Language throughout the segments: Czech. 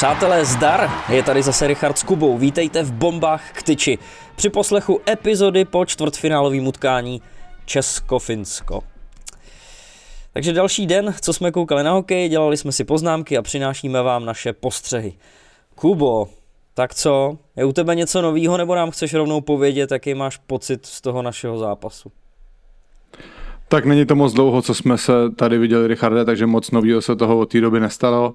Přátelé, zdar! Je tady zase Richard s Kubou. Vítejte v Bombách k tyči. Při poslechu epizody po čtvrtfinálovém utkání Česko-Finsko. Takže další den, co jsme koukali na hokej, dělali jsme si poznámky a přinášíme vám naše postřehy. Kubo, tak co? Je u tebe něco novýho, nebo nám chceš rovnou povědět, jaký máš pocit z toho našeho zápasu? Tak není to moc dlouho, co jsme se tady viděli, Richarde, takže moc nového se toho od té doby nestalo.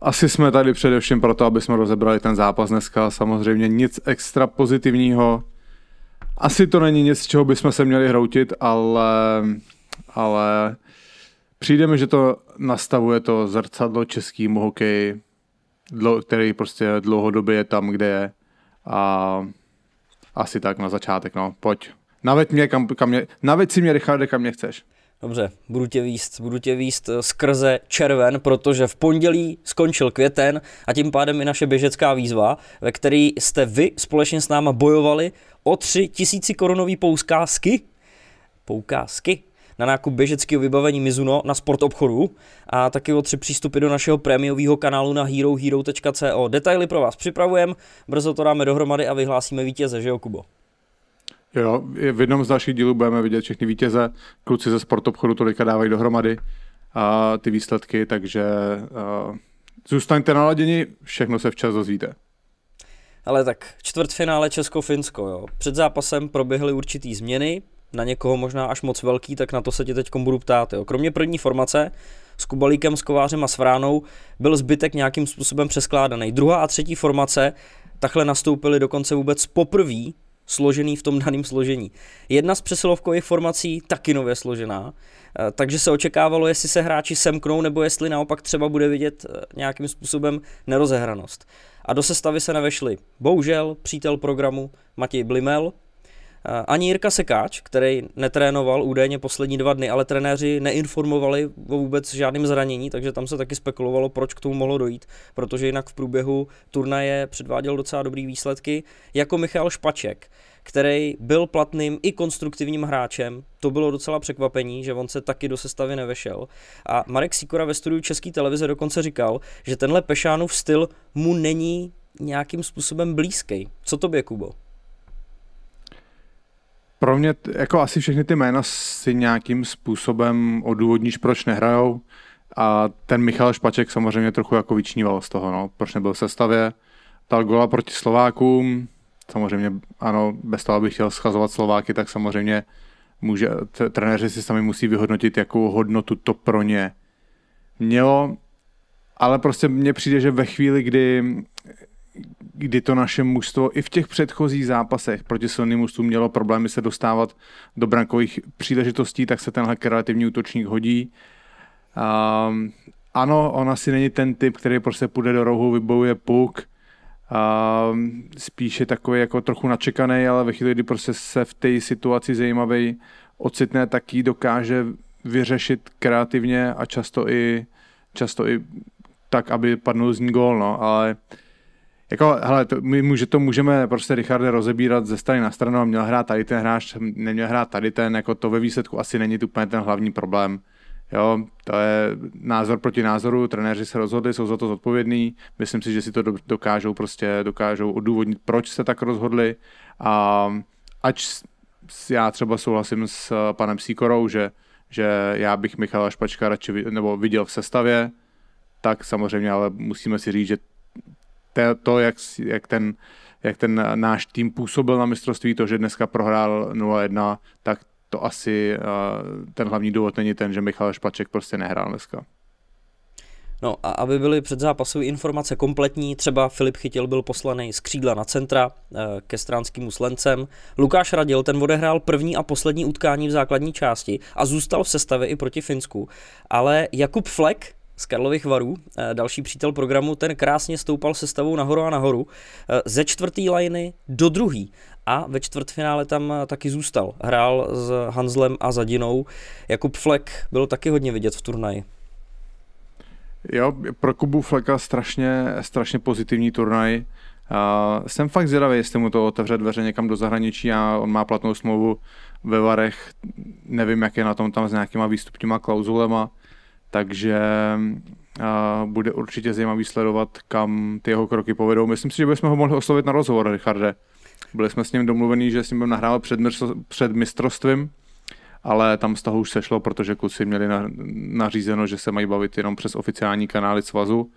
Asi jsme tady především proto, aby jsme rozebrali ten zápas dneska. Samozřejmě nic extra pozitivního. Asi to není nic, z čeho bychom se měli hroutit, ale, ale přijde mi, že to nastavuje to zrcadlo českýmu hokeji, který prostě dlouhodobě je tam, kde je. A asi tak na začátek, no, pojď. Naveď, mě, kam, kam mě, naveď si mě, Richarde, kam mě chceš. Dobře, budu tě výst, budu tě výst eh, skrze červen, protože v pondělí skončil květen a tím pádem i naše běžecká výzva, ve které jste vy společně s náma bojovali o tři tisíci korunový poukázky, poukázky na nákup běžeckého vybavení Mizuno na sport obchodu a taky o tři přístupy do našeho prémiového kanálu na herohero.co. Detaily pro vás připravujeme, brzo to dáme dohromady a vyhlásíme vítěze, že jo Kubo? Jo, v jednom z dalších dílů budeme vidět všechny vítěze. Kluci ze sportobchodu tolika dávají dohromady a ty výsledky, takže uh, zůstaňte naladěni, všechno se včas dozvíte. Ale tak čtvrtfinále Česko-Finsko, jo. Před zápasem proběhly určitý změny, na někoho možná až moc velký, tak na to se tě teď budu ptát. Jo. Kromě první formace s Kubalíkem, s Kovářem a s Vránou byl zbytek nějakým způsobem přeskládaný. Druhá a třetí formace takhle nastoupily dokonce vůbec poprvé složený v tom daném složení. Jedna z přesilovkových formací taky nově složená, eh, takže se očekávalo, jestli se hráči semknou, nebo jestli naopak třeba bude vidět eh, nějakým způsobem nerozehranost. A do sestavy se nevešli. Bohužel přítel programu Matěj Blimel, ani Jirka Sekáč, který netrénoval údajně poslední dva dny, ale trenéři neinformovali o vůbec žádným zranění, takže tam se taky spekulovalo, proč k tomu mohlo dojít, protože jinak v průběhu turnaje předváděl docela dobrý výsledky, jako Michal Špaček, který byl platným i konstruktivním hráčem. To bylo docela překvapení, že on se taky do sestavy nevešel. A Marek Sikora ve studiu České televize dokonce říkal, že tenhle Pešánův styl mu není nějakým způsobem blízký. Co tobě, Kubo? Pro mě, jako asi všechny ty jména si nějakým způsobem odůvodníš, proč nehrajou. A ten Michal Špaček samozřejmě trochu jako vyčníval z toho, no. proč nebyl v sestavě. Dal gola proti Slovákům, samozřejmě ano, bez toho, abych chtěl schazovat Slováky, tak samozřejmě může, trenéři si sami musí vyhodnotit, jakou hodnotu to pro ně mělo, ale prostě mně přijde, že ve chvíli, kdy, kdy to naše mužstvo i v těch předchozích zápasech proti silným mužstvům mělo problémy se dostávat do brankových příležitostí, tak se tenhle kreativní útočník hodí. Um, ano, on asi není ten typ, který prostě půjde do rohu, vybojuje puk, a spíše takový jako trochu načekaný, ale ve chvíli, kdy prostě se v té situaci zajímavý ocitne, tak ji dokáže vyřešit kreativně a často i, často i tak, aby padnul z ní gól, no, ale jako, hele, to, my může, to můžeme prostě Richarde rozebírat ze strany na stranu, měl hrát tady ten hráč, neměl hrát tady ten, jako to ve výsledku asi není úplně ten hlavní problém. Jo, to je názor proti názoru, trenéři se rozhodli, jsou za to zodpovědní, myslím si, že si to dokážou prostě, dokážou odůvodnit, proč se tak rozhodli a ať já třeba souhlasím s panem Síkorou, že, že já bych Michala Špačka radši nebo viděl v sestavě, tak samozřejmě, ale musíme si říct, že to, jak, jak ten jak ten náš tým působil na mistrovství, to, že dneska prohrál 0-1, tak to asi ten hlavní důvod není ten, že Michal Špaček prostě nehrál dneska. No a aby byly předzápasové informace kompletní, třeba Filip Chytil byl poslaný z křídla na centra e, ke stránským slencem, Lukáš Radil ten odehrál první a poslední utkání v základní části a zůstal v sestavě i proti Finsku, ale Jakub Flek z Karlových varů, e, další přítel programu, ten krásně stoupal sestavou nahoru a nahoru, e, ze čtvrtý lajny do druhý a ve čtvrtfinále tam taky zůstal. Hrál s Hanzlem a Zadinou. Jakub Flek byl taky hodně vidět v turnaji. Jo, pro Kubu Fleka strašně, strašně pozitivní turnaj. Uh, jsem fakt zvědavý, jestli mu to otevře dveře někam do zahraničí a on má platnou smlouvu ve Varech. Nevím, jak je na tom tam s nějakýma výstupníma klauzulema. Takže uh, bude určitě zajímavý sledovat, kam ty jeho kroky povedou. Myslím si, že bychom ho mohli oslovit na rozhovor, Richarde. Byli jsme s ním domluvení, že s ním budeme nahrávat před, před mistrovstvím, ale tam z toho už sešlo, protože kluci měli na, nařízeno, že se mají bavit jenom přes oficiální kanály svazu.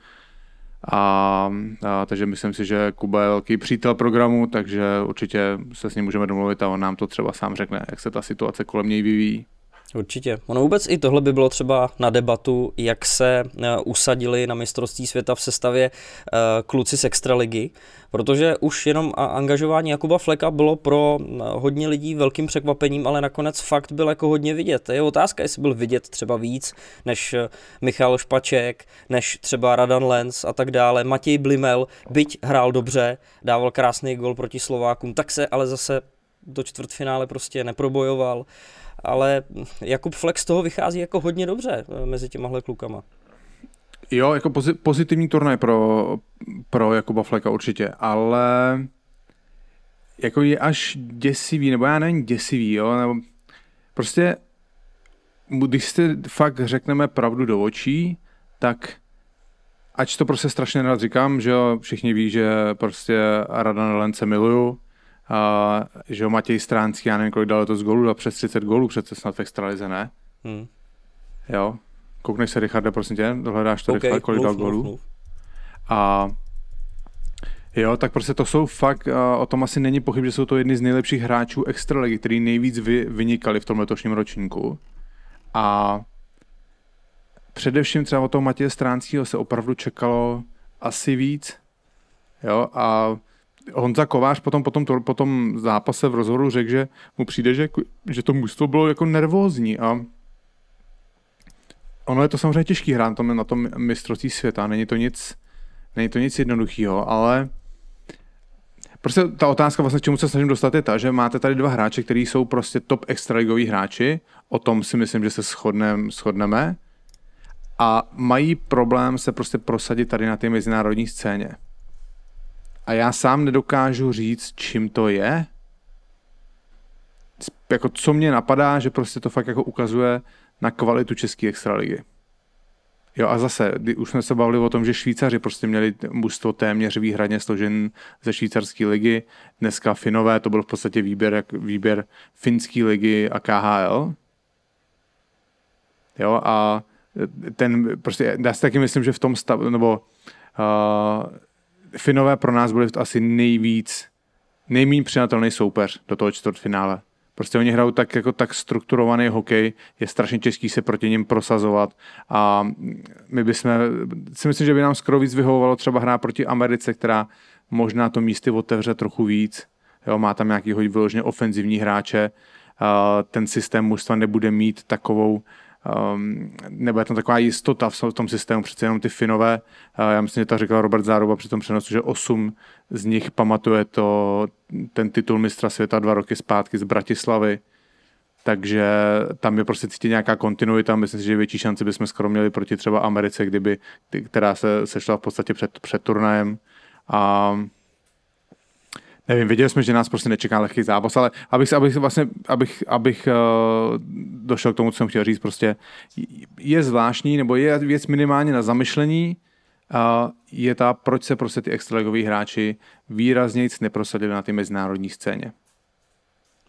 A, a takže myslím si, že Kuba je velký přítel programu, takže určitě se s ním můžeme domluvit a on nám to třeba sám řekne, jak se ta situace kolem něj vyvíjí. Určitě. Ono vůbec i tohle by bylo třeba na debatu, jak se uh, usadili na mistrovství světa v sestavě uh, kluci z extraligy, protože už jenom angažování Jakuba Fleka bylo pro uh, hodně lidí velkým překvapením, ale nakonec fakt byl jako hodně vidět. Je otázka, jestli byl vidět třeba víc než Michal Špaček, než třeba Radan Lenz a tak dále. Matěj Blimel, byť hrál dobře, dával krásný gol proti Slovákům, tak se ale zase do čtvrtfinále prostě neprobojoval. Uh, ale Jakub Flex z toho vychází jako hodně dobře eh, mezi těmahle klukama. Jo, jako pozitivní turnaj pro, pro Jakuba Fleka určitě, ale jako je až děsivý, nebo já nevím děsivý, jo, nebo prostě když si fakt řekneme pravdu do očí, tak ať to prostě strašně rád říkám, že jo, všichni ví, že prostě Radan Lence miluju, a, že jo, Matěj Stránský, já nevím, kolik dal to z gólů, dal přes 30 gólů přece snad v extralize, ne? Hmm. Jo, koukneš se, Richarde, prosím tě, dohledáš to okay, rychle, kolik dal gólů. A Jo, tak prostě to jsou fakt, o tom asi není pochyb, že jsou to jedni z nejlepších hráčů extraligy, který nejvíc vy, vynikali v tom letošním ročníku. A především třeba o toho Matěje Stránského se opravdu čekalo asi víc. Jo, a Honza Kovář potom, potom, to, potom zápase v rozhovoru řekl, že mu přijde, že, že to mužstvo bylo jako nervózní a ono je to samozřejmě těžký hrát na tom, na tom mistrovství světa, není to nic, není to nic jednoduchého, ale prostě ta otázka vlastně, k čemu se snažím dostat, je ta, že máte tady dva hráče, kteří jsou prostě top extraligoví hráči, o tom si myslím, že se shodnem, shodneme. A mají problém se prostě prosadit tady na té mezinárodní scéně a já sám nedokážu říct, čím to je. Jako co mě napadá, že prostě to fakt jako ukazuje na kvalitu české extraligy. Jo a zase, už jsme se bavili o tom, že Švýcaři prostě měli mužstvo téměř výhradně složen ze švýcarské ligy. Dneska Finové, to byl v podstatě výběr, výběr finské ligy a KHL. Jo a ten prostě, já si taky myslím, že v tom stavu, nebo uh, Finové pro nás byli asi nejvíc, nejméně přijatelný soupeř do toho čtvrtfinále. Prostě oni hrajou tak, jako tak strukturovaný hokej, je strašně těžký se proti ním prosazovat a my bychom, si myslím, že by nám skoro víc vyhovovalo třeba hrát proti Americe, která možná to místy otevře trochu víc, jo, má tam nějaký vyloženě ofenzivní hráče, ten systém mužstva nebude mít takovou um, nebo je tam taková jistota v tom systému, přece jenom ty Finové, uh, já myslím, že to říkal Robert Záruba při tom přenosu, že osm z nich pamatuje to, ten titul mistra světa dva roky zpátky z Bratislavy, takže tam je prostě cítit nějaká kontinuita, myslím si, že větší šanci bychom skoro měli proti třeba Americe, kdyby, která se sešla v podstatě před, před turnajem. A nevím, věděli jsme, že nás prostě nečeká lehký zápas, ale abych, abych vlastně, abych, abych uh, došel k tomu, co jsem chtěl říct, prostě je zvláštní, nebo je věc minimálně na zamyšlení, uh, je ta, proč se prostě ty extraligoví hráči výrazně neprosadili na té mezinárodní scéně.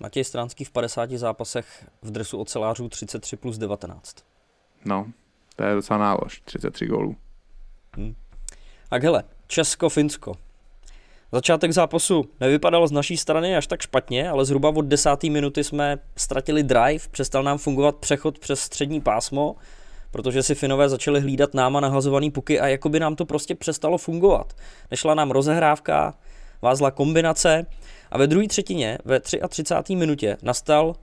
Matěj Stránský v 50 zápasech v dresu ocelářů 33 plus 19. No, to je docela nálož, 33 gólů. Hmm. Tak hele, Česko-Finsko. Začátek zápasu nevypadal z naší strany až tak špatně, ale zhruba od desáté minuty jsme ztratili drive, přestal nám fungovat přechod přes střední pásmo, protože si Finové začali hlídat náma nahazovaný puky a jako by nám to prostě přestalo fungovat. Nešla nám rozehrávka, vázla kombinace a ve druhé třetině, ve 33. minutě, nastal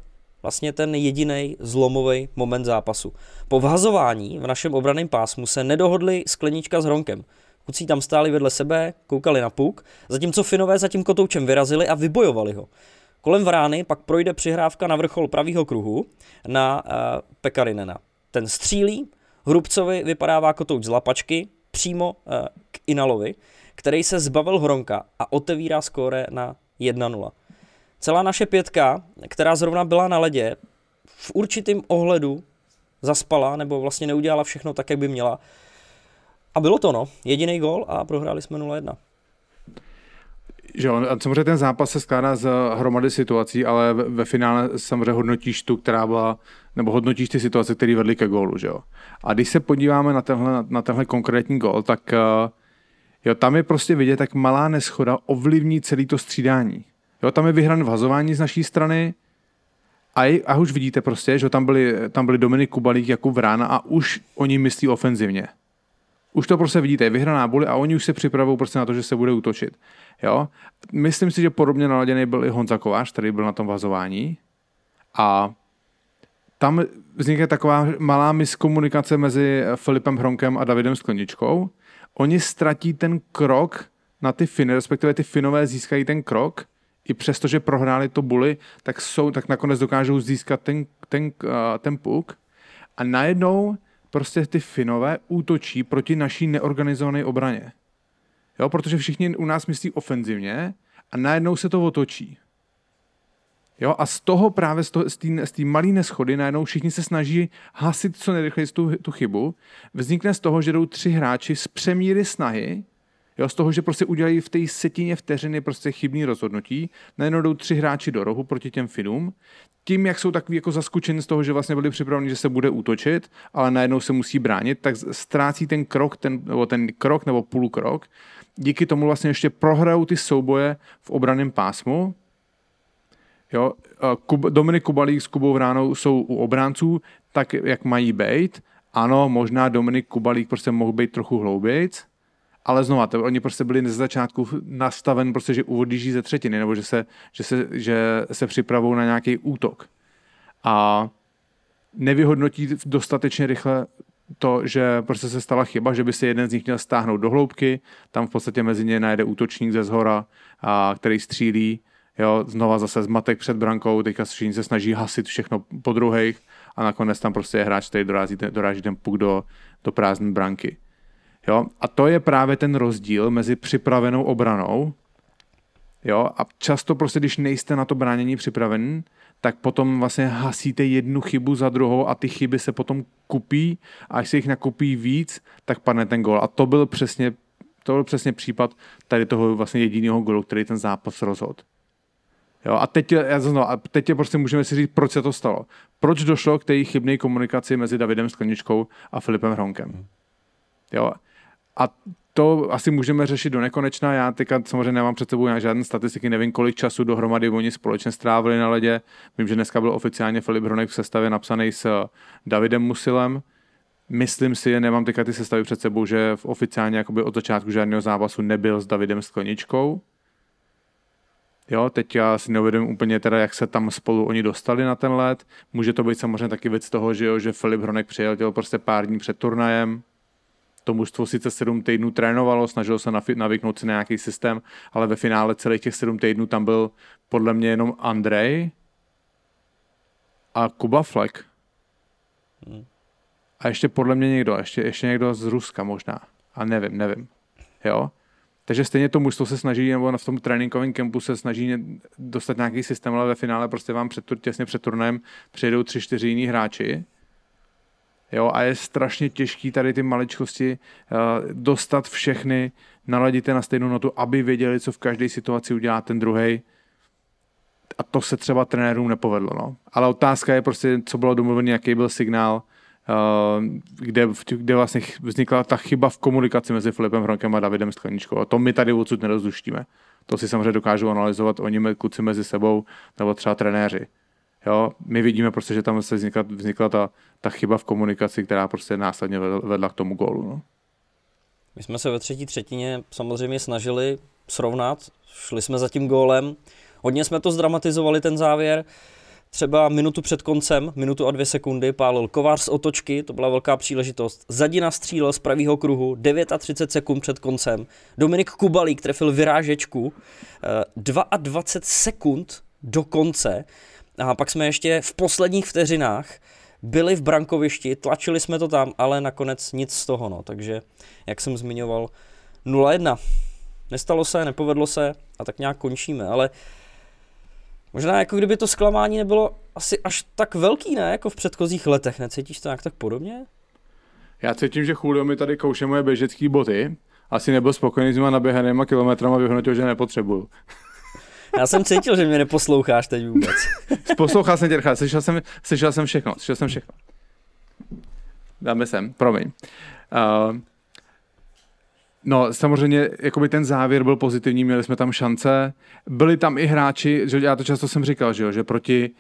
vlastně ten jediný zlomový moment zápasu. Po vhazování v našem obraném pásmu se nedohodli sklenička s Hronkem. Kluci tam stáli vedle sebe, koukali na puk, zatímco Finové za tím kotoučem vyrazili a vybojovali ho. Kolem vrány pak projde přihrávka na vrchol pravého kruhu na uh, Pekarinena. Ten střílí, Hrubcovi vypadává kotouč z lapačky přímo uh, k Inalovi, který se zbavil Hronka a otevírá skóre na 1-0. Celá naše pětka, která zrovna byla na ledě, v určitým ohledu zaspala, nebo vlastně neudělala všechno tak, jak by měla. A bylo to no, jediný gol a prohráli jsme 0-1 že jo, a samozřejmě ten zápas se skládá z hromady situací, ale ve finále samozřejmě hodnotíš tu, která byla, nebo hodnotíš ty situace, které vedly ke gólu, že jo. A když se podíváme na tenhle, na tenhle konkrétní gól, tak uh, jo, tam je prostě vidět, tak malá neschoda ovlivní celý to střídání. Jo, tam je vyhrané vhazování z naší strany, a, je, a už vidíte prostě, že tam byli, tam byli Dominik Kubalík jako Vrána a už oni myslí ofenzivně. Už to prostě vidíte, je vyhraná boli a oni už se připravují prostě na to, že se bude útočit. Jo? Myslím si, že podobně naladěný byl i Honza Kovář, který byl na tom vazování. A tam vznikne taková malá miskomunikace mezi Filipem Hronkem a Davidem Skleničkou. Oni ztratí ten krok na ty Finy, respektive ty Finové získají ten krok, i přesto, že prohráli to buly, tak, jsou, tak nakonec dokážou získat ten, ten, uh, ten puk. A najednou prostě ty Finové útočí proti naší neorganizované obraně. Jo, protože všichni u nás myslí ofenzivně a najednou se to otočí. Jo, a z toho právě z té malé neschody najednou všichni se snaží hasit co nejrychleji tu, tu chybu. Vznikne z toho, že jdou tři hráči z přemíry snahy, jo, z toho, že prostě udělají v té setině vteřiny prostě chybný rozhodnutí, najednou jdou tři hráči do rohu proti těm Finům, tím, jak jsou takový jako zaskučeni z toho, že vlastně byli připraveni, že se bude útočit, ale najednou se musí bránit, tak ztrácí ten krok, ten, nebo ten krok nebo půl krok díky tomu vlastně ještě prohrajou ty souboje v obraném pásmu. Jo, Kub, Dominik Kubalík s Kubou Vránou jsou u obránců tak, jak mají být. Ano, možná Dominik Kubalík prostě mohl být trochu hloubějc, ale znova, to, oni prostě byli ze začátku nastaven, prostě, že uvodíží ze třetiny, nebo že se, že se, že se připravují na nějaký útok. A nevyhodnotí dostatečně rychle to, že prostě se stala chyba, že by se jeden z nich měl stáhnout do hloubky, tam v podstatě mezi ně najde útočník ze zhora, a, který střílí, jo, znova zase zmatek před brankou, teďka všichni se snaží hasit všechno po druhých a nakonec tam prostě je hráč, který doráží, doráží ten puk do, do prázdné branky. Jo? A to je právě ten rozdíl mezi připravenou obranou jo? a často prostě, když nejste na to bránění připravený, tak potom vlastně hasíte jednu chybu za druhou a ty chyby se potom kupí a až se jich nakupí víc, tak padne ten gol. A to byl přesně, to byl přesně případ tady toho vlastně jediného golu, který ten zápas rozhodl. Jo, a teď, já znovu, a teď je prostě můžeme si říct, proč se to stalo. Proč došlo k té chybné komunikaci mezi Davidem Skleničkou a Filipem Hronkem. Jo. A to asi můžeme řešit do nekonečna. Já teďka samozřejmě nemám před sebou žádné statistiky, nevím, kolik času dohromady oni společně strávili na ledě. Vím, že dneska byl oficiálně Filip Hronek v sestavě napsaný s Davidem Musilem. Myslím si, nemám teďka ty sestavy před sebou, že v oficiálně jakoby od začátku žádného zápasu nebyl s Davidem Skleničkou. Jo, teď já si neuvědomím úplně teda, jak se tam spolu oni dostali na ten let. Může to být samozřejmě taky věc toho, že, jo, že Filip Hronek přijel prostě pár dní před turnajem, to mužstvo sice sedm týdnů trénovalo, snažilo se navyknout si na nějaký systém, ale ve finále celých těch sedm týdnů tam byl podle mě jenom Andrej a Kuba Fleck. Hmm. A ještě podle mě někdo, ještě, ještě někdo z Ruska možná. A nevím, nevím. Jo? Takže stejně to mužstvo se snaží, nebo v tom tréninkovém kempu se snaží dostat nějaký systém, ale ve finále prostě vám před, těsně před turnajem přijedou tři, čtyři jiní hráči Jo, a je strašně těžký tady ty maličkosti uh, dostat všechny, naladit je na stejnou notu, aby věděli, co v každé situaci udělá ten druhý. A to se třeba trenérům nepovedlo. No. Ale otázka je prostě, co bylo domluvené, jaký byl signál, uh, kde, kde vlastně vznikla ta chyba v komunikaci mezi Filipem Hronkem a Davidem Skleničkou. A to my tady odsud nerozluštíme. To si samozřejmě dokážou analyzovat oni kluci mezi sebou, nebo třeba trenéři. Jo, my vidíme prostě, že tam se vznikla, vznikla ta, ta chyba v komunikaci, která prostě následně vedla k tomu gólu. No. My jsme se ve třetí třetině samozřejmě snažili srovnat, šli jsme za tím gólem, hodně jsme to zdramatizovali ten závěr, třeba minutu před koncem, minutu a dvě sekundy, pálil Kovář z otočky, to byla velká příležitost. Zadina střílel z pravého kruhu, 39 sekund před koncem. Dominik Kubalík trefil vyrážečku, 22 eh, sekund do konce. A pak jsme ještě v posledních vteřinách byli v brankovišti, tlačili jsme to tam, ale nakonec nic z toho, no. Takže, jak jsem zmiňoval, 0-1. Nestalo se, nepovedlo se a tak nějak končíme, ale Možná jako kdyby to zklamání nebylo asi až tak velký, ne? Jako v předchozích letech. Necítíš to nějak tak podobně? Já cítím, že Julio mi tady kouše moje běžecké boty. Asi nebyl spokojený s těma naběhanýma kilometrama, vyhodnotil, že nepotřebuju. Já jsem cítil, že mě neposloucháš teď vůbec. Poslouchal jsem tě, slyšel jsem, slyšel jsem všechno, slyšel jsem všechno. Dáme sem, promiň. Uh, No, samozřejmě, jakoby ten závěr byl pozitivní, měli jsme tam šance. Byli tam i hráči, že já to často jsem říkal, že, jo, že proti, uh,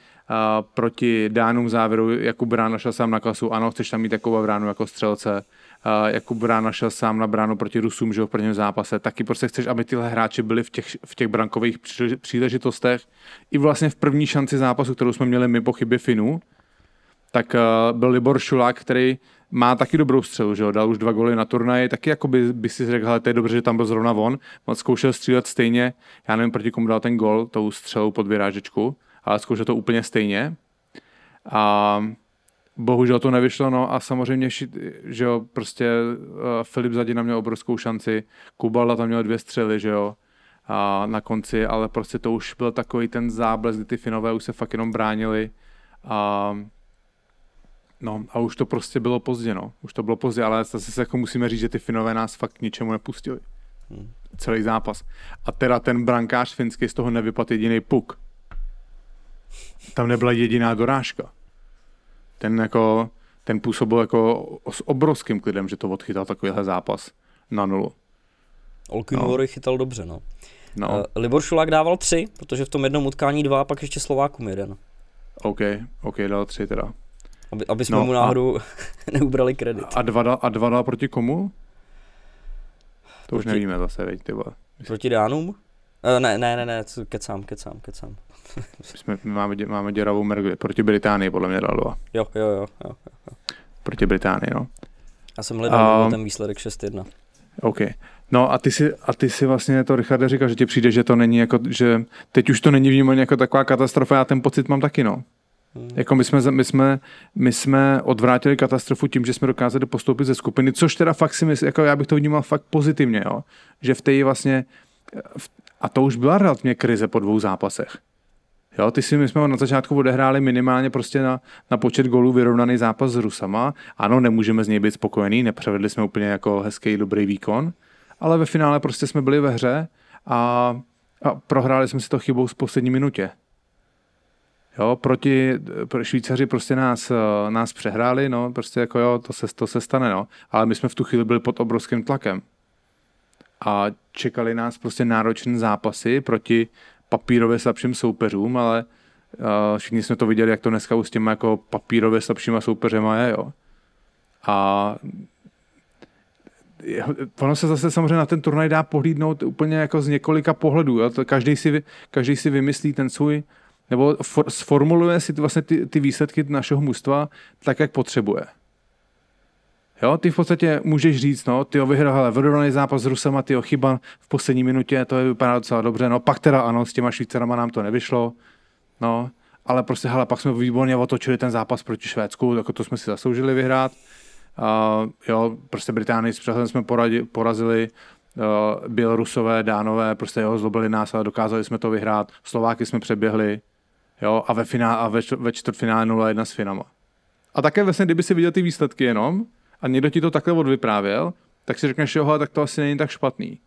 proti Dánům závěru Jakub Brána šel sám na klasu, ano, chceš tam mít takovou bránu jako střelce. Jakub Brána šel sám na bránu proti Rusům, že v prvním zápase. Taky prostě chceš, aby tyhle hráči byli v těch, v těch brankových příležitostech. I vlastně v první šanci zápasu, kterou jsme měli my po chybě Finů, tak byl Libor Šulák, který má taky dobrou střelu, že jo, dal už dva goly na turnaji, taky jako by, by si řekl, to je dobře, že tam byl zrovna on, on zkoušel střílet stejně, já nevím, proti komu dal ten gol, tou střelou pod vyrážečku, ale zkoušel to úplně stejně. A bohužel to nevyšlo, no a samozřejmě, že jo, prostě uh, Filip Zadina měl obrovskou šanci, Kubala tam měl dvě střely, že jo, a na konci, ale prostě to už byl takový ten záblesk, kdy ty Finové už se fakt jenom bránili a No a už to prostě bylo pozdě, no. Už to bylo pozdě, ale zase se jako musíme říct, že ty Finové nás fakt k ničemu nepustili. Hmm. Celý zápas. A teda ten brankář finský z toho nevypadl jediný puk. Tam nebyla jediná dorážka. Ten jako, ten působil jako s obrovským klidem, že to odchytal takovýhle zápas na nulu. Olkinuory no. chytal dobře, no. no. Uh, Libor Šulák dával tři, protože v tom jednom utkání dva, a pak ještě Slovákům jeden. OK, OK, dal tři teda. Aby, aby jsme no, mu náhodou a, neubrali kredit. A dva, dal, a dva dal proti komu? To proti, už nevíme zase, veď, ty Proti Dánům? Uh, ne, ne, ne, ne, kecám, kecám, kecám. My, jsme, my máme, dě, máme děravou mergu, proti Británii podle mě dal dva. Jo, jo, jo, jo, jo. Proti Británii, no. Já jsem hledal um, ten výsledek 6-1. OK. No a ty si, a ty si vlastně to, Richarde, říkal, že ti přijde, že to není jako, že teď už to není vnímané jako taková katastrofa, já ten pocit mám taky, no. Hmm. Jako my jsme, my, jsme, my jsme odvrátili katastrofu tím, že jsme dokázali postoupit ze skupiny, což teda fakt si myslím, jako já bych to vnímal fakt pozitivně, jo? že v té vlastně, a to už byla relativně krize po dvou zápasech. Jo, ty si my jsme na začátku odehráli minimálně prostě na, na počet gólů vyrovnaný zápas s Rusama. Ano, nemůžeme z něj být spokojený, nepřevedli jsme úplně jako hezký, dobrý výkon, ale ve finále prostě jsme byli ve hře a, a prohráli jsme si to chybou z poslední minutě. Jo, proti Švýcaři prostě nás, nás přehráli, no, prostě jako jo, to se, to se stane, no. Ale my jsme v tu chvíli byli pod obrovským tlakem. A čekali nás prostě náročné zápasy proti papírově slabším soupeřům, ale uh, všichni jsme to viděli, jak to dneska už s těma jako papírově slabšíma soupeřema je, jo. A ono se zase samozřejmě na ten turnaj dá pohlídnout úplně jako z několika pohledů. Jo? Každý, si, každý si vymyslí ten svůj nebo for, sformuluje si vlastně ty, ty výsledky našeho mužstva tak, jak potřebuje. Jo, ty v podstatě můžeš říct, no, ty vyhrál hele, vyrovnaný zápas s Rusama, ty chyba v poslední minutě, to je vypadá docela dobře, no, pak teda ano, s těma Švýcarama nám to nevyšlo, no, ale prostě, hele, pak jsme výborně otočili ten zápas proti Švédsku, jako to jsme si zasloužili vyhrát. Uh, jo, prostě Británii s jsme poradili, porazili, uh, Bělorusové, Dánové, prostě jo, zlobili nás, ale dokázali jsme to vyhrát. Slováky jsme přeběhli, Jo, a ve, finále, a ve čtvrtfinále 0-1 s Finama. A také vlastně, kdyby si viděl ty výsledky jenom a někdo ti to takhle odvyprávěl, tak si řekneš, jo, tak to asi není tak špatný.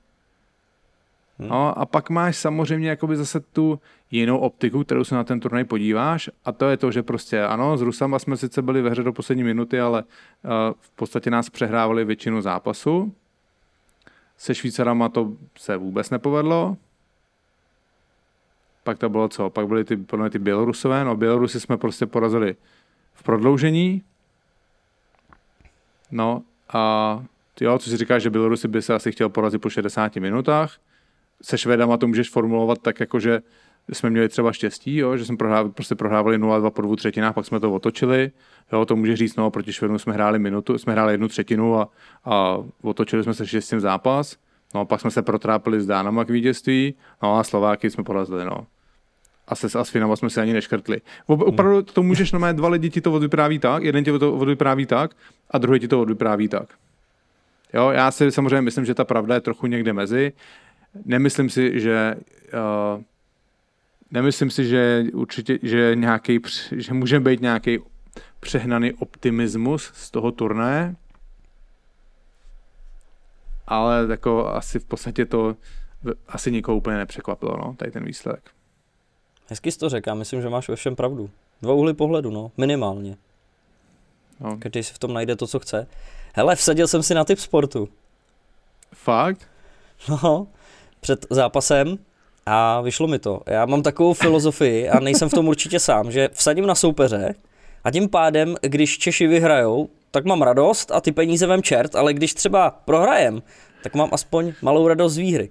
Hmm. No, a pak máš samozřejmě jakoby zase tu jinou optiku, kterou se na ten turnaj podíváš a to je to, že prostě ano, s Rusama jsme sice byli ve hře do poslední minuty, ale uh, v podstatě nás přehrávali většinu zápasu. Se Švýcarama to se vůbec nepovedlo, pak to bylo co? Pak byly ty, podle ty Bělorusové, no Bělorusy jsme prostě porazili v prodloužení. No a jo, co si říkáš, že Bělorusy by se asi chtěl porazit po 60 minutách. Se Švédama to můžeš formulovat tak, jako že jsme měli třeba štěstí, jo, že jsme prohrávali, prostě prohrávali 0-2 po dvou třetinách, pak jsme to otočili. Jo, to může říct, no, proti Švédům jsme hráli minutu, jsme hráli jednu třetinu a, a otočili jsme se šestým zápas. No, pak jsme se protrápili s Dánama k vítězství, no a Slováky jsme porazili, no a se s Finama jsme si ani neškrtli. Opravdu to můžeš, no dva lidi ti to odvypráví tak, jeden ti to odvypráví tak a druhý ti to odvypráví tak. Jo, já si samozřejmě myslím, že ta pravda je trochu někde mezi. Nemyslím si, že uh, nemyslím si, že určitě, že, nějaký, že může být nějaký přehnaný optimismus z toho turnaje, ale jako asi v podstatě to asi nikoho úplně nepřekvapilo, no, tady ten výsledek. Hezky jsi to řekl, já myslím, že máš ve všem pravdu. Dva uhly pohledu, no, minimálně. No. Každý si v tom najde to, co chce. Hele, vsadil jsem si na typ sportu. Fakt? No, před zápasem a vyšlo mi to. Já mám takovou filozofii a nejsem v tom určitě sám, že vsadím na soupeře a tím pádem, když Češi vyhrajou, tak mám radost a ty peníze vem čert, ale když třeba prohrajem, tak mám aspoň malou radost z výhry.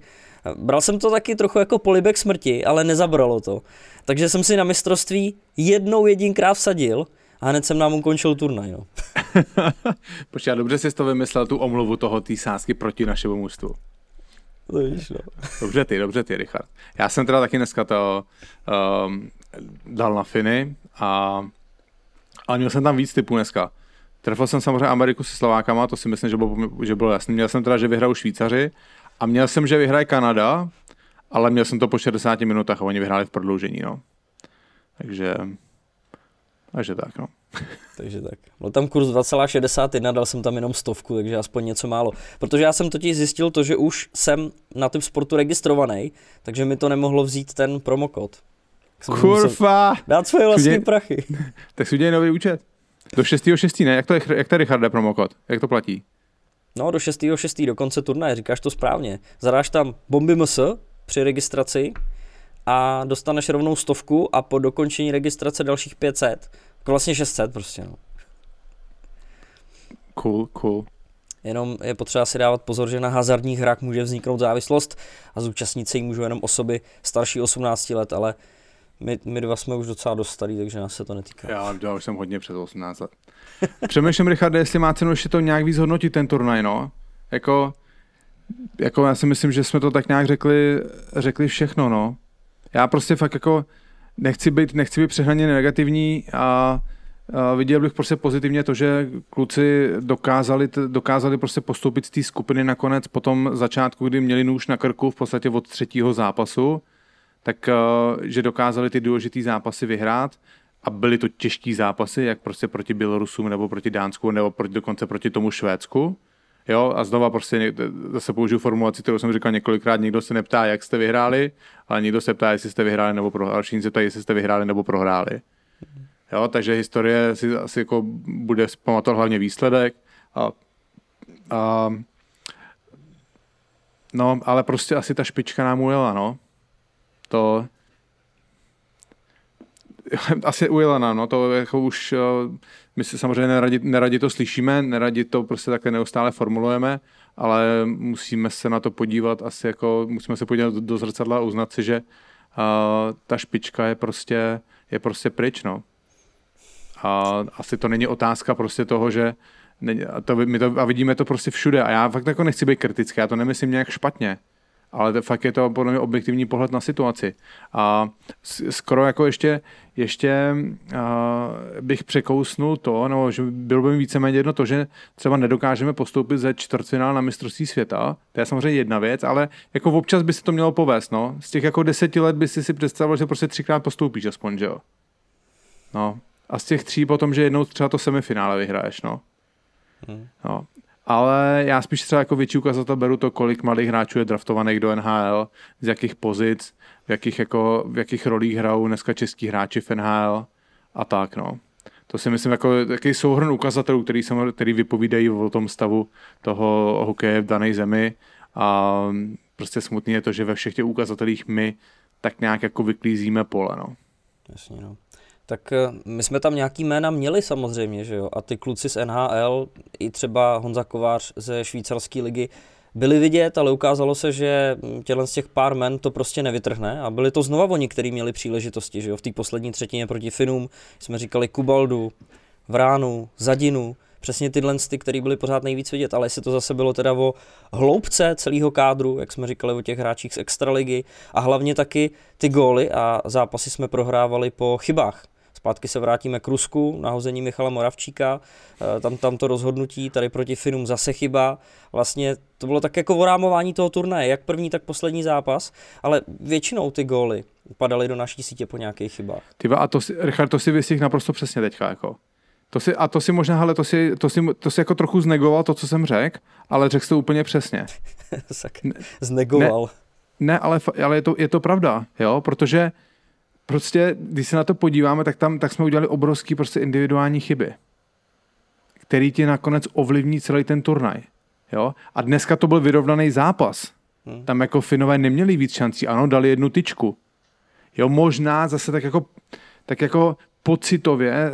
Bral jsem to taky trochu jako polibek smrti, ale nezabralo to. Takže jsem si na mistrovství jednou jedinkrát vsadil a hned jsem nám ukončil turnaj. No. Počkej, dobře jsi to vymyslel, tu omluvu toho té sásky proti našemu mužstvu. To víš, no. Dobře ty, dobře ty, Richard. Já jsem teda taky dneska to um, dal na Finy a, a měl jsem tam víc typů dneska. Trefil jsem samozřejmě Ameriku se Slovákama, to si myslím, že bylo, že bylo jasné. Měl jsem teda, že vyhrajou Švýcaři a měl jsem, že vyhraje Kanada, ale měl jsem to po 60 minutách a oni vyhráli v prodloužení, no. Takže, takže tak, no. takže tak. Byl tam kurz 2,61, dal jsem tam jenom stovku, takže aspoň něco málo. Protože já jsem totiž zjistil to, že už jsem na tom sportu registrovaný, takže mi to nemohlo vzít ten promokód. Kurva! Dát svoje vlastní uděj... prachy. tak si udělej nový účet. Do 6.6. ne? Jak to je, jak to je Richarde promokód? Jak to platí? No, do 6.6. do konce turnaje, říkáš to správně. Zadáš tam bomby ms při registraci a dostaneš rovnou stovku a po dokončení registrace dalších 500. Jako vlastně 600 prostě, no. Cool, cool. Jenom je potřeba si dávat pozor, že na hazardních hrách může vzniknout závislost a zúčastnit se jí můžou jenom osoby starší 18 let, ale my, my dva jsme už docela dost starý, takže nás se to netýká. Já, já už jsem hodně přes 18 let. Přemýšlím, Richard, jestli má cenu ještě to nějak víc hodnotit ten turnaj, no. Jako, jako já si myslím, že jsme to tak nějak řekli, řekli všechno, no. Já prostě fakt jako nechci být, nechci být přehnaně negativní a, a viděl bych prostě pozitivně to, že kluci dokázali, dokázali prostě postoupit z té skupiny nakonec po tom začátku, kdy měli nůž na krku v podstatě od třetího zápasu, tak že dokázali ty důležitý zápasy vyhrát a byly to těžký zápasy, jak prostě proti Bělorusům nebo proti Dánsku nebo proti, dokonce proti tomu Švédsku. Jo, a znova prostě zase použiju formulaci, kterou jsem říkal několikrát, nikdo se neptá, jak jste vyhráli, ale nikdo se ptá, jestli jste vyhráli nebo prohráli, všichni se ptají, jestli jste vyhráli nebo prohráli. Jo, takže historie si asi jako bude pamatovat hlavně výsledek a, a no, ale prostě asi ta špička nám ujela, no. To, asi u Jelena, no to jako už, eh, my si samozřejmě neradi, neradi to slyšíme, neradi to prostě takhle neustále formulujeme, ale musíme se na to podívat asi jako, musíme se podívat do, do zrcadla a uznat si, že uh, ta špička je prostě, je prostě pryč, no. A asi to není otázka prostě toho, že a, to, my to, a vidíme to prostě všude a já fakt jako nechci být kritický, já to nemyslím nějak špatně, ale to fakt je to podle mě objektivní pohled na situaci. A skoro jako ještě, ještě uh, bych překousnul to, no, že bylo by mi víceméně jedno to, že třeba nedokážeme postoupit ze čtvrtfinál na mistrovství světa, to je samozřejmě jedna věc, ale jako občas by se to mělo povést, no. Z těch jako deseti let by si si představil, že prostě třikrát postoupíš aspoň, že jo. No. A z těch tří potom, že jednou třeba to semifinále vyhraješ, no. Hmm. no ale já spíš třeba jako větší ukazatel beru to, kolik malých hráčů je draftovaných do NHL, z jakých pozic, v jakých, jako, v jakých rolích hrajou dneska český hráči v NHL a tak, no. To si myslím jako takový souhrn ukazatelů, který, jsem, který vypovídají o tom stavu toho hokeje v dané zemi a prostě smutný je to, že ve všech těch ukazatelích my tak nějak jako vyklízíme pole, no. Jasně, no. Tak eh, my jsme tam nějaký jména měli samozřejmě, že jo? A ty kluci z NHL, i třeba Honza Kovář ze švýcarské ligy, byli vidět, ale ukázalo se, že tělen z těch pár men to prostě nevytrhne a byli to znova oni, kteří měli příležitosti, že jo? V té poslední třetině proti Finům jsme říkali Kubaldu, Vránu, Zadinu, přesně tyhle, ty, které byly pořád nejvíc vidět, ale jestli to zase bylo teda o hloubce celého kádru, jak jsme říkali o těch hráčích z extraligy a hlavně taky ty góly a zápasy jsme prohrávali po chybách Zpátky se vrátíme k Rusku, nahození Michala Moravčíka, eh, tam, tam to rozhodnutí, tady proti Finům zase chyba. Vlastně to bylo tak jako vorámování toho turnaje, jak první, tak poslední zápas, ale většinou ty góly padaly do naší sítě po nějakých chybách. Tyba, a to si, Richard, to si vystihl naprosto přesně teďka, jako. To si, a to si možná, hele, to si, to si, to si jako trochu znegoval to, co jsem řekl, ale řekl to úplně přesně. Znegoval. Ne, ne ale, ale je, to, je to pravda, jo, protože prostě, když se na to podíváme, tak tam tak jsme udělali obrovský prostě individuální chyby, který ti nakonec ovlivní celý ten turnaj. Jo? A dneska to byl vyrovnaný zápas. Hmm. Tam jako Finové neměli víc šancí. Ano, dali jednu tyčku. Jo, možná zase tak jako, tak jako pocitově,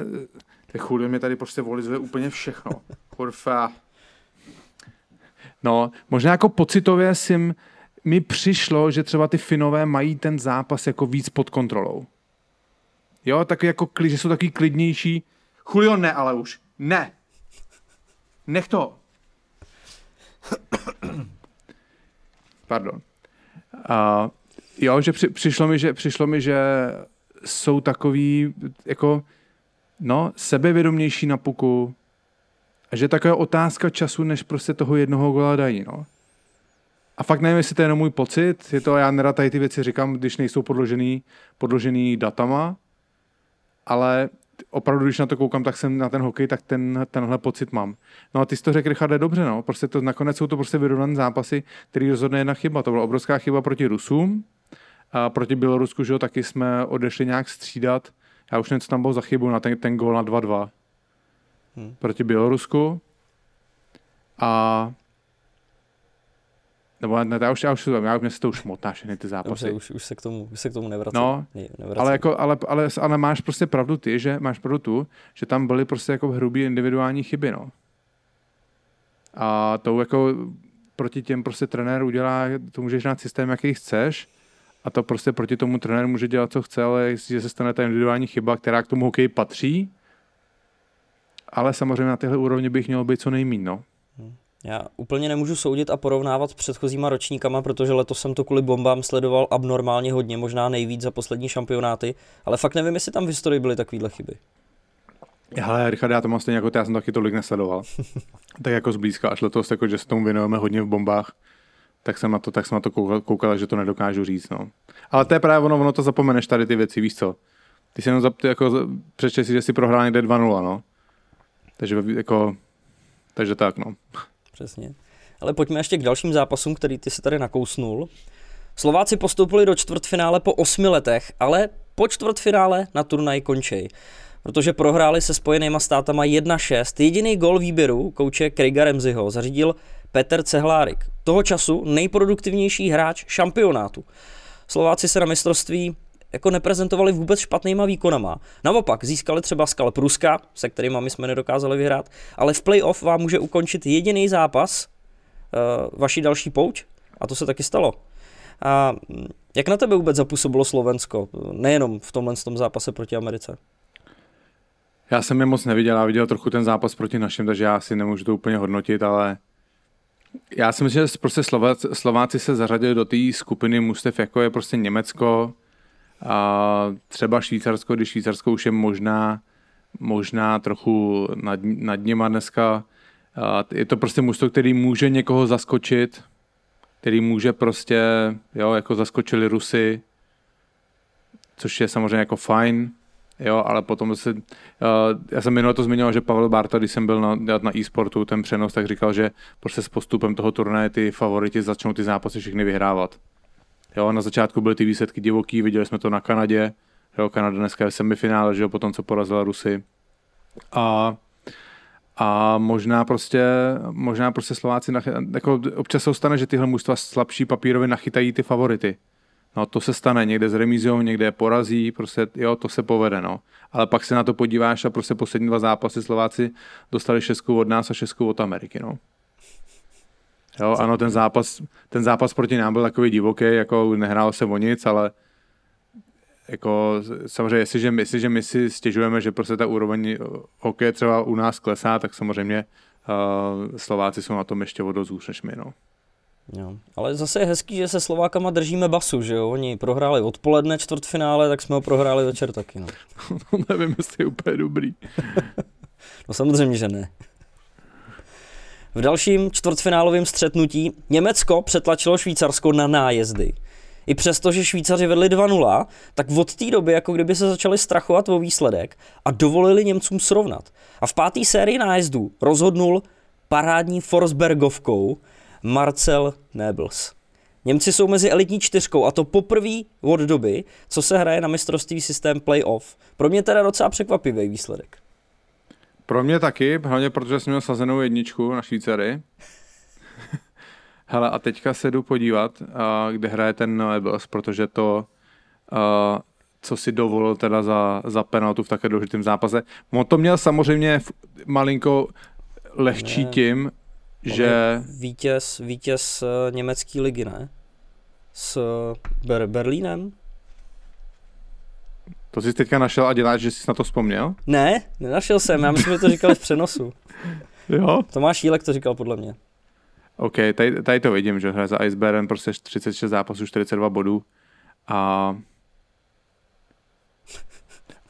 tak chudě mě tady prostě volizuje úplně všechno. Kurfa. No, možná jako pocitově si mi přišlo, že třeba ty Finové mají ten zápas jako víc pod kontrolou. Jo, taky jako, že jsou taky klidnější. Julio, ne, ale už. Ne. Nech to. Pardon. Uh, jo, že při, přišlo, mi, že přišlo mi, že jsou takový jako no, sebevědomější na puku a že taková otázka času, než prostě toho jednoho gola dají, no. A fakt nevím, jestli to je jenom můj pocit, je to, já nerad tady ty věci říkám, když nejsou podložený, podložený datama, ale opravdu, když na to koukám, tak jsem na ten hokej, tak ten, tenhle pocit mám. No a ty jsi to řekl, Richarde, dobře, no. Prostě to, nakonec jsou to prostě vyrovnané zápasy, který rozhodne jedna chyba. To byla obrovská chyba proti Rusům, a proti Bělorusku, že jo, taky jsme odešli nějak střídat. Já už nevím, co tam bylo za chybu na ten, ten gól na 2-2 hmm. proti Bělorusku. A nebo ne, já už, já už, já už mě se to už motá všechny ty zápasy. Dobře, už, už, se k tomu, už se k tomu nevracím. No, nevracím. Ale, jako, ale, ale, ale, máš prostě pravdu ty, že máš pravdu tu, že tam byly prostě jako hrubý individuální chyby, no. A to jako proti těm prostě trenér udělá, to můžeš dát systém, jaký chceš, a to prostě proti tomu trenér může dělat, co chce, ale jestliže se stane ta individuální chyba, která k tomu hokeji patří, ale samozřejmě na téhle úrovni bych měl být co nejmín, no. Já úplně nemůžu soudit a porovnávat s předchozíma ročníkama, protože letos jsem to kvůli bombám sledoval abnormálně hodně, možná nejvíc za poslední šampionáty, ale fakt nevím, jestli tam v historii byly takovéhle chyby. Ale Richard, já to mám stejně jako ty, já jsem taky tolik nesledoval. tak jako zblízka, až letos, jako, že se tomu věnujeme hodně v bombách, tak jsem na to, tak jsem na to koukal, koukal že to nedokážu říct. No. Ale to je právě ono, ono to zapomeneš tady ty věci, víš co? Ty si jenom zap, jako, přečteš si, že si prohrál někde 2-0, no. Takže jako, takže tak, no. Přesně. Ale pojďme ještě k dalším zápasům, který ty si tady nakousnul. Slováci postoupili do čtvrtfinále po osmi letech, ale po čtvrtfinále na turnaj končí. Protože prohráli se spojenýma státama 1-6. Jediný gol výběru kouče Kriga Remziho zařídil Petr Cehlárik. Toho času nejproduktivnější hráč šampionátu. Slováci se na mistrovství jako neprezentovali vůbec špatnýma výkonama. Naopak, získali třeba skal Pruska, se kterými my jsme nedokázali vyhrát, ale v playoff vám může ukončit jediný zápas, uh, vaší další pouč, a to se taky stalo. A jak na tebe vůbec zapůsobilo Slovensko, nejenom v tomhle tom zápase proti Americe? Já jsem je moc neviděl, já viděl trochu ten zápas proti našim, takže já si nemůžu to úplně hodnotit, ale já si myslím, že prostě Slováci se zařadili do té skupiny mustev, jako je prostě Německo, a třeba Švýcarsko, když Švýcarsko už je možná, možná trochu nad, nad něma dneska. A je to prostě mužstvo, který může někoho zaskočit, který může prostě, jo, jako zaskočili Rusy, což je samozřejmě jako fajn, jo, ale potom se, uh, já jsem minule to zmiňoval, že Pavel Barta, když jsem byl na, na e-sportu ten přenos, tak říkal, že prostě s postupem toho turnaje ty favoriti začnou ty zápasy všechny vyhrávat. Jo, na začátku byly ty výsledky divoký, viděli jsme to na Kanadě, jo, Kanada dneska je semifinále, že jo, potom co porazila Rusy. A, a možná prostě, možná prostě Slováci, nach, jako občas se stane, že tyhle mužstva slabší papírově nachytají ty favority. No to se stane, někde s remízou, někde je porazí, prostě jo, to se povede, no. Ale pak se na to podíváš a prostě poslední dva zápasy Slováci dostali šestku od nás a šestku od Ameriky, no. Jo, ano, ten zápas, ten zápas proti nám byl takový divoký, jako nehrálo se o nic, ale jako samozřejmě, jestliže, jestliže my si stěžujeme, že prostě ta úroveň hokeje třeba u nás klesá, tak samozřejmě uh, Slováci jsou na tom ještě o dost než my, no. Jo. Ale zase je hezký, že se Slovákama držíme basu, že jo? Oni prohráli odpoledne čtvrtfinále, tak jsme ho prohráli večer taky, no. Nevím, jestli je úplně dobrý. no samozřejmě, že ne. V dalším čtvrtfinálovém střetnutí Německo přetlačilo Švýcarsko na nájezdy. I přesto, že Švýcaři vedli 2-0, tak od té doby jako kdyby se začali strachovat o výsledek a dovolili Němcům srovnat. A v páté sérii nájezdů rozhodnul parádní Forsbergovkou Marcel Nebels. Němci jsou mezi elitní čtyřkou a to poprvé od doby, co se hraje na mistrovství systém playoff. Pro mě teda docela překvapivý výsledek. Pro mě taky, hlavně protože jsem měl sazenou jedničku na Švýcary. Hele, a teďka se jdu podívat, uh, kde hraje ten Noebles, protože to, uh, co si dovolil teda za, za penaltu v také důležitém zápase. On to měl samozřejmě malinko lehčí ne. tím, že... Vítěz, vítěz uh, německý ligy, ne? S Ber- Berlínem? To jsi teďka našel a děláš, že jsi na to vzpomněl? Ne, nenašel jsem, já myslím, že to říkali v přenosu. jo? Tomáš Jílek to říkal podle mě. OK, tady, tady to vidím, že hraje za Iceberen prostě 36 zápasů, 42 bodů a...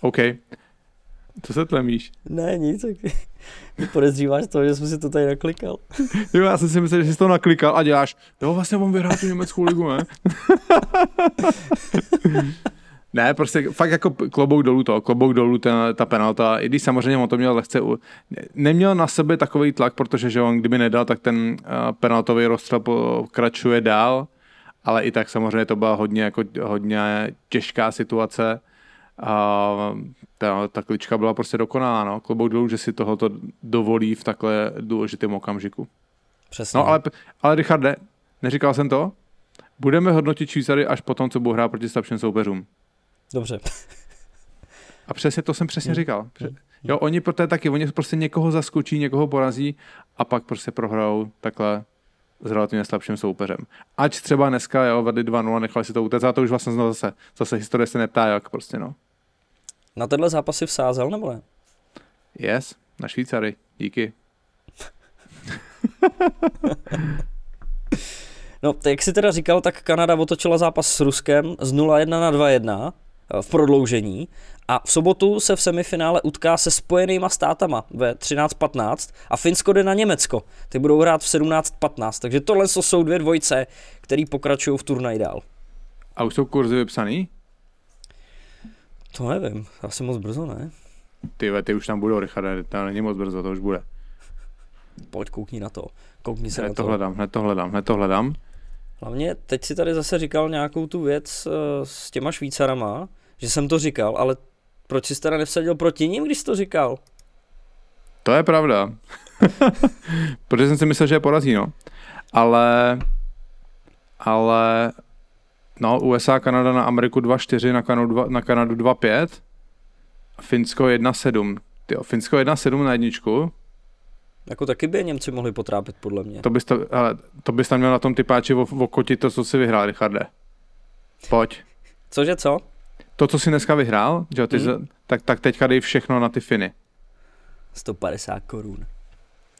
OK. Co se tlemíš? Ne, nic, tak podezříváš to, že jsem si to tady naklikal. jo, já jsem si myslel, že jsi to naklikal a děláš, jo, vlastně on vyhrál tu německou ligu, ne? Ne, prostě fakt jako klobouk dolů to, klobouk dolů ten, ta penalta, i když samozřejmě on to měl lehce, u... neměl na sebe takový tlak, protože že on kdyby nedal, tak ten uh, penaltový rozstřel pokračuje dál, ale i tak samozřejmě to byla hodně, jako, hodně těžká situace a ta, ta klička byla prostě dokonalá, no. Klobouk dolů, že si tohoto dovolí v takhle důležitém okamžiku. Přesně. No ale, ale Richarde, neříkal jsem to? Budeme hodnotit Švýcary až po tom, co budou hrát proti slabším soupeřům. Dobře. A přesně to jsem přesně říkal. Jo, oni proto taky, oni prostě někoho zaskočí, někoho porazí a pak prostě prohrajou takhle s relativně slabším soupeřem. Ať třeba dneska, jo, vedli 2-0, nechali si to utéct, a to už vlastně zase, zase historie se neptá, jak prostě, no. Na tenhle zápas si vsázel, nebo ne? Yes, na Švýcary, díky. no, jak jsi teda říkal, tak Kanada otočila zápas s Ruskem z 0-1 na 2-1 v prodloužení a v sobotu se v semifinále utká se spojenýma státama ve 13-15 a Finsko jde na Německo. Ty budou hrát v 17-15, takže tohle jsou dvě dvojce, které pokračují v turnaji dál. A už jsou kurzy vypsaný? To nevím, asi moc brzo, ne? Ty, ty už tam budou, Richard, to není moc brzo, to už bude. Pojď, koukni na to. Koukni se hned na to. hledám, hned to hledám, hned to hledám. Hlavně teď si tady zase říkal nějakou tu věc uh, s těma Švýcarama, že jsem to říkal, ale proč jsi teda nevsadil proti ním, když jsi to říkal? To je pravda. Protože jsem si myslel, že je porazí, no. Ale, ale, no, USA, Kanada na Ameriku 2-4, na Kanadu, 2, na Kanadu 2-5, Finsko 1-7. Tyjo, Finsko 1-7 na jedničku. Jako taky by Němci mohli potrápit, podle mě. To bys, to, ale, to bys tam měl na tom typáči okotit to, co si vyhrál, Richarde. Pojď. Cože co? To, co jsi dneska vyhrál, že ty, hmm. tak, tak teďka dej všechno na ty Finy. 150 korun.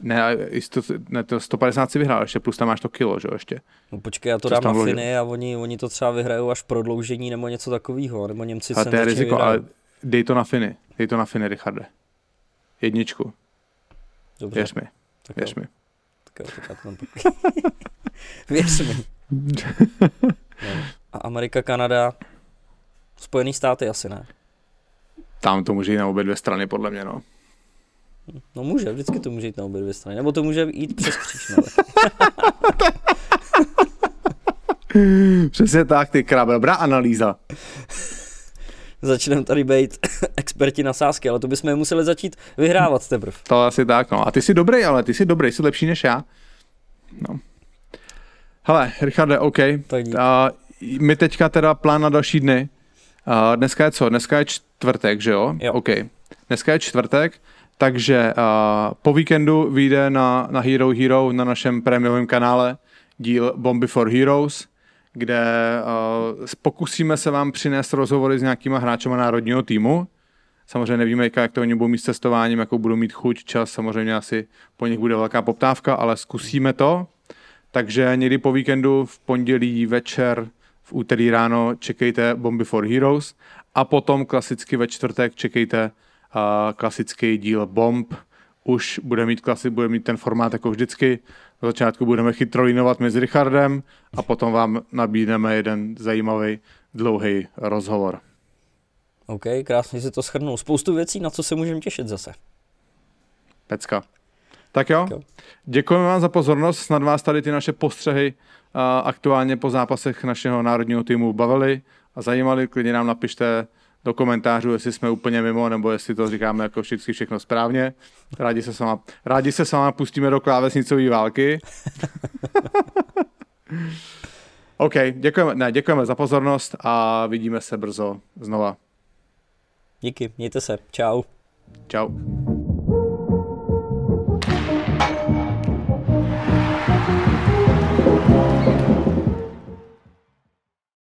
Ne, to, ne, to 150 si vyhrál, ještě plus tam máš to kilo, že jo, ještě. No počkej, já to dám na vložil? Finy a oni, oni to třeba vyhrajou až v prodloužení nebo něco takového, nebo Němci ale to je riziko, vyhrajou. ale dej to na Finy, dej to na Finy, Richarde. Jedničku. Dobře. Věř mi, tak věř jo. mi. Tak jo, tak já to Věř mi. no. A Amerika, Kanada, Spojený státy asi ne. Tam to může jít na obě dvě strany, podle mě, no. No může, vždycky to může jít na obě dvě strany. Nebo to může jít přes kříž, no. Přesně tak, ty krábe, dobrá analýza. Začneme tady být experti na sásky, ale to bychom museli začít vyhrávat teprve. To asi tak, no. A ty jsi dobrý, ale ty jsi dobrý, jsi lepší než já. No. Hele, Richarde, OK. Tak uh, my teďka teda plán na další dny. Uh, dneska je co? Dneska je čtvrtek, že jo? Jo. OK. Dneska je čtvrtek, takže uh, po víkendu vyjde na, na Hero Hero na našem prémiovém kanále díl Bomby for Heroes, kde uh, pokusíme se vám přinést rozhovory s nějakýma hráčema národního týmu. Samozřejmě nevíme, jak to oni budou mít s cestováním, jakou budou mít chuť, čas, samozřejmě asi po nich bude velká poptávka, ale zkusíme to. takže někdy po víkendu v pondělí večer, v úterý ráno čekejte Bomby for Heroes a potom klasicky ve čtvrtek čekejte uh, klasický díl Bomb. Už bude mít klasi, bude mít ten formát jako vždycky. Na začátku budeme chytrolínovat mezi Richardem a potom vám nabídneme jeden zajímavý dlouhý rozhovor. OK, krásně si to shrnul. Spoustu věcí, na co se můžeme těšit zase. Pecka. Tak jo, děkujeme vám za pozornost, snad vás tady ty naše postřehy uh, aktuálně po zápasech našeho národního týmu bavily a zajímaly, klidně nám napište do komentářů, jestli jsme úplně mimo, nebo jestli to říkáme jako vždycky všechno správně. Rádi se s váma, rádi se s váma pustíme do klávesnicové války. OK, děkujeme, ne, děkujeme za pozornost a vidíme se brzo znova. Díky, mějte se. Čau. Čau.